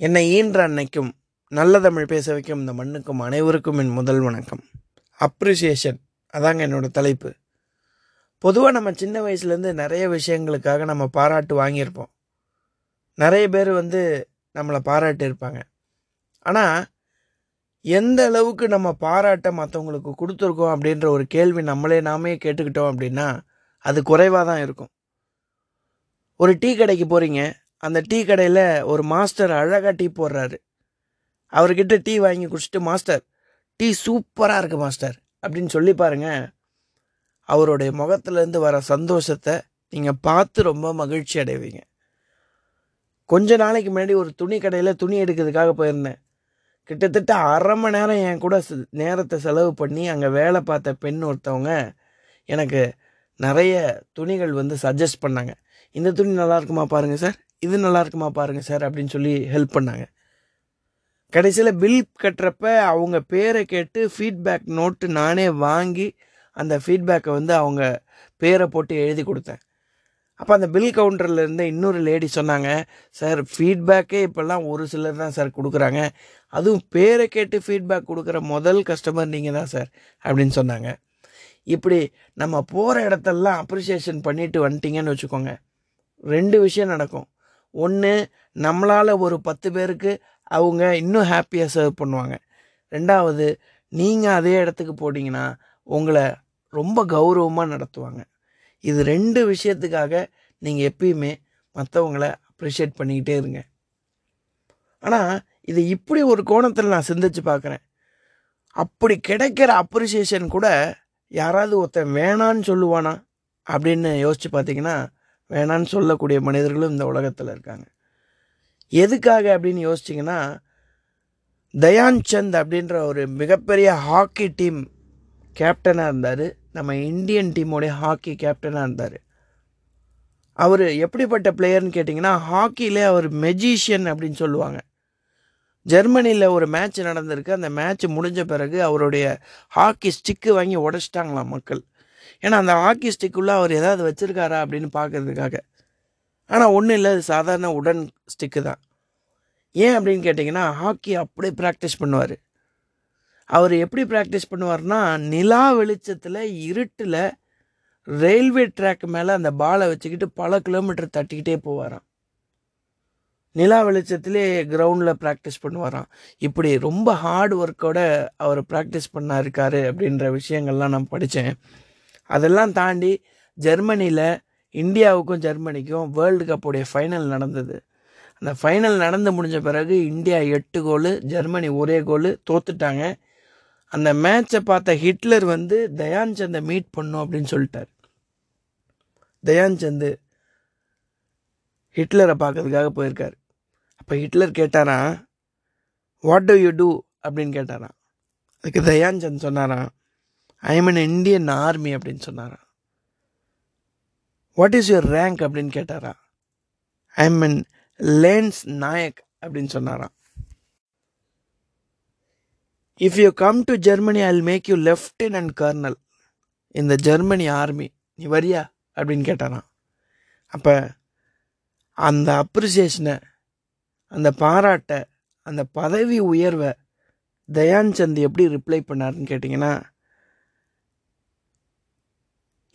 என்னை ஈன்ற அன்னைக்கும் நல்ல தமிழ் பேச வைக்கும் இந்த மண்ணுக்கும் அனைவருக்கும் என் முதல் வணக்கம். அப்ரிசியேஷன் அதாங்க என்னோடய தலைப்பு. பொதுவாக நம்ம சின்ன வயசுலேருந்து நிறைய விஷயங்களுக்காக நம்ம பாராட்டு வாங்கியிருப்போம். நிறைய பேர் வந்து நம்மளை பாராட்டியிருப்பாங்க ஆனால் எந்த அளவுக்கு நம்ம பாராட்டை மற்றவங்களுக்கு கொடுத்துருக்கோம் அப்படின்ற ஒரு கேள்வி நம்மளே நாமே கேட்டுக்கிட்டோம் அப்படின்னா அது குறைவாக தான் இருக்கும். ஒரு டீ கடைக்கு போகிறீங்க அந்த டீ கடையில் ஒரு மாஸ்டர் அழகாக டீ போடுறாரு. அவர்கிட்ட டீ வாங்கி குடிச்சிட்டு மாஸ்டர் டீ சூப்பராக இருக்குது மாஸ்டர். அப்படின்னு சொல்லி பாருங்கள் அவருடைய முகத்துலேருந்து வர சந்தோஷத்தை நீங்கள் பார்த்து ரொம்ப மகிழ்ச்சி அடைவீங்க. கொஞ்ச நாளைக்கு முன்னாடி ஒரு துணி கடையில் துணி எடுக்கிறதுக்காக போயிருந்தேன். கிட்டத்தட்ட அரை மணி நேரம் என் கூட நேரத்தை செலவு பண்ணி அங்கே வேலை பார்த்த பெண் ஒருத்தவங்க எனக்கு நிறைய துணிகள் வந்து சஜஸ்ட் பண்ணாங்க. இந்த துணி நல்லா இருக்குமா பாருங்கள் சார்? இது நல்லா இருக்குமா பாருங்கள் சார் அப்படின்னு சொல்லி ஹெல்ப் பண்ணாங்க. கடைசியில் பில் கட்டுறப்ப அவங்க பேரை கேட்டு ஃபீட்பேக் நோட்டு நானே வாங்கி அந்த ஃபீட்பேக்கை வந்து அவங்க பேரை போட்டு எழுதி கொடுத்தேன். அப்போ அந்த பில் கவுண்டரில் இருந்த இன்னொரு லேடி சொன்னாங்க சார் ஃபீட்பேக்கே இப்போல்லாம் ஒரு சிலர் தான் சார் கொடுக்குறாங்க. அதுவும் பேரை கேட்டு ஃபீட்பேக் கொடுக்குற முதல் கஸ்டமர் நீங்கள் தான் சார் அப்படின்னு சொன்னாங்க. இப்படி நம்ம போகிற இடத்தெல்லாம் அப்ரிசியேஷன் பண்ணிட்டு வந்துட்டீங்கன்னு வச்சுக்கோங்க. ரெண்டு விஷயம் நடக்கும். ஒன்று நம்மளால் ஒரு பத்து பேருக்கு அவங்க இன்னும் ஹாப்பியாக சர்வ் பண்ணுவாங்க. ரெண்டாவது நீங்கள் அதே இடத்துக்கு போட்டிங்கன்னா உங்களை ரொம்ப கௌரவமாக நடத்துவாங்க. இது ரெண்டு விஷயத்துக்காக நீங்கள் எப்பயுமே மற்றவங்கள அப்ரிஷியேட் பண்ணிக்கிட்டே இருங்க. ஆனால் இது இப்படி ஒரு கோணத்தில் நான் சிந்திச்சு பார்க்குறேன் அப்படி கிடைக்கிற அப்ரிசியேஷன் கூட யாராவது ஒருத்தன் வேணான்னு சொல்லுவானா அப்படின்னு யோசித்து பார்த்தீங்கன்னா வேணான்னு சொல்லக்கூடிய மனிதர்களும் இந்த உலகத்தில் இருக்காங்க. எதுக்காக அப்படின்னு யோசிச்சிங்கன்னா தயான் சந்த் அப்படின்ற ஒரு மிகப்பெரிய ஹாக்கி டீம் கேப்டனாக இருந்தார். நம்ம இந்தியன் டீமோடைய ஹாக்கி கேப்டனாக இருந்தார். அவர் எப்படிப்பட்ட பிளேயர்னு கேட்டிங்கன்னா ஹாக்கியிலே அவர் மெஜிஷியன் அப்படின்னு சொல்லுவாங்க. ஜெர்மனியில் ஒரு மேட்ச் நடந்திருக்கு. அந்த மேட்ச் முடிஞ்ச பிறகு அவருடைய ஹாக்கி ஸ்டிக்கு வாங்கி உடச்சிட்டாங்களாம் மக்கள். ஏன்னா அந்த ஹாக்கி ஸ்டிக்குள்ளே அவர் ஏதாவது வச்சுருக்காரா அப்படின்னு பார்க்குறதுக்காக ஆனால் ஒன்றும் இல்லை. அது சாதாரண உடன் ஸ்டிக்கு தான். ஏன் அப்படின்னு கேட்டிங்கன்னா ஹாக்கி அப்படியே ப்ராக்டிஸ் பண்ணுவார். அவர் எப்படி ப்ராக்டிஸ் பண்ணுவார்னா நிலா வெளிச்சத்தில் இருட்டில் ரயில்வே ட்ராக் மேலே அந்த பாலை வச்சுக்கிட்டு பல கிலோமீட்டர் தட்டிக்கிட்டே போவாராம். நிலா வெளிச்சத்திலே கிரவுண்டில் ப்ராக்டிஸ் பண்ணுவாராம். இப்படி ரொம்ப ஹார்ட் ஒர்க்கோட அவர் ப்ராக்டிஸ் பண்ணா இருக்காரு அப்படின்ற விஷயங்கள்லாம் நான் படித்தேன் அதெல்லாம் தாண்டி ஜெர்மனியில் இந்தியாவுக்கும் ஜெர்மனிக்கும் வேர்ல்டு கப்புடைய ஃபைனல் நடந்தது. அந்த ஃபைனல் நடந்து முடிஞ்ச பிறகு இந்தியா எட்டு கோலு ஜெர்மனி ஒரே கோலு தோத்துட்டாங்க. அந்த மேட்சை பார்த்த ஹிட்லர் வந்து தயான் சந்தை மீட் பண்ணும் அப்படின்னு சொல்லிட்டார். தயான் சந்து ஹிட்லரை பார்க்கறதுக்காக போயிருக்கார். அப்போ ஹிட்லர் கேட்டாரா வாட் டு யூ டூ அப்படின்னு கேட்டாராம். அதுக்கு தயான் சந்த் சொன்னாராம் I am an Indian army அப்படின்னு சொன்னாராம் வாட் இஸ் யுவர் ரேங்க் அப்படின்னு கேட்டாரா? I am an lance Naik அப்படின்னு சொன்னாராம் if you come to Germany I make you lieutenant colonel இந்த ஜெர்மனி ஆர்மி நீ வரியா? அப்படின்னு கேட்டாராம் அப்போ அந்த அப்ரிசியேஷனை அந்த பாராட்டை அந்த பதவி உயர்வை தயான் சந்த் எப்படி ரிப்ளை பண்ணாருன்னு கேட்டிங்கன்னா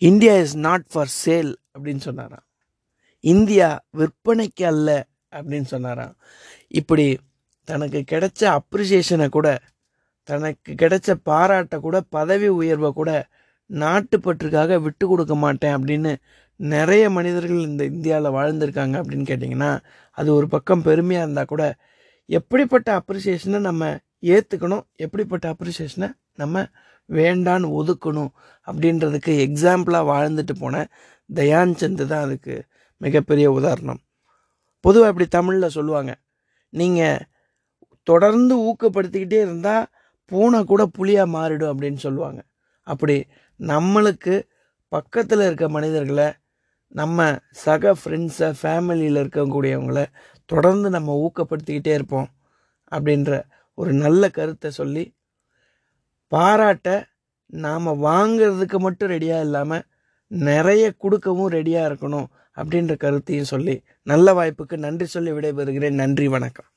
India is not for sale அப்படின்னு சொன்னாராம். இந்தியா விற்பனைக்கு அல்ல அப்படின்னு சொன்னாராம். இப்படி தனக்கு கிடைச்ச அப்ரிசியேஷனை கூட தனக்கு கிடைச்ச பாராட்டை கூட பதவி உயர்வை கூட நாட்டுப்பற்றுக்காக விட்டு கொடுக்க மாட்டேன் அப்படின்னு நிறைய மனிதர்கள் இந்த இந்தியாவில் வாழ்ந்திருக்காங்க அப்படின்னு கேட்டிங்கன்னா அது ஒரு பக்கம் பெருமையாக இருந்தால் கூட எப்படிப்பட்ட அப்ரிசியேஷனை நம்ம ஏற்றுக்கணும் எப்படிப்பட்ட அப்ரிசியேஷனை நம்ம வேண்டான்னு ஒதுக்கணும் அப்படின்றதுக்கு எக்ஸாம்பிளாக வாழ்ந்துட்டு போன தயான் சந்த் தான் அதுக்கு மிகப்பெரிய உதாரணம். பொதுவாக இப்படி தமிழில் சொல்லுவாங்க. நீங்கள் தொடர்ந்து ஊக்கப்படுத்திக்கிட்டே இருந்தால் பூனை கூட புலியாக மாறிடும் அப்படின்னு சொல்லுவாங்க. அப்படி நம்மளுக்கு பக்கத்தில் இருக்க மனிதர்களை நம்ம சக ஃப்ரெண்ட்ஸை ஃபேமிலியில் இருக்கக்கூடியவங்கள தொடர்ந்து நம்ம ஊக்கப்படுத்திக்கிட்டே இருப்போம் அப்படின்ற ஒரு நல்ல கருத்தை சொல்லி பாராட்ட நாம் வாங்கிறதுக்கு மட்டும் ரெடியாக இல்லாமல் நிறைய கொடுக்கவும் ரெடியாக இருக்கணும் அப்படின்ற கருத்தையும் சொல்லி நல்ல வாய்ப்புக்கு நன்றி சொல்லி விடைபெறுகிறேன். நன்றி வணக்கம்.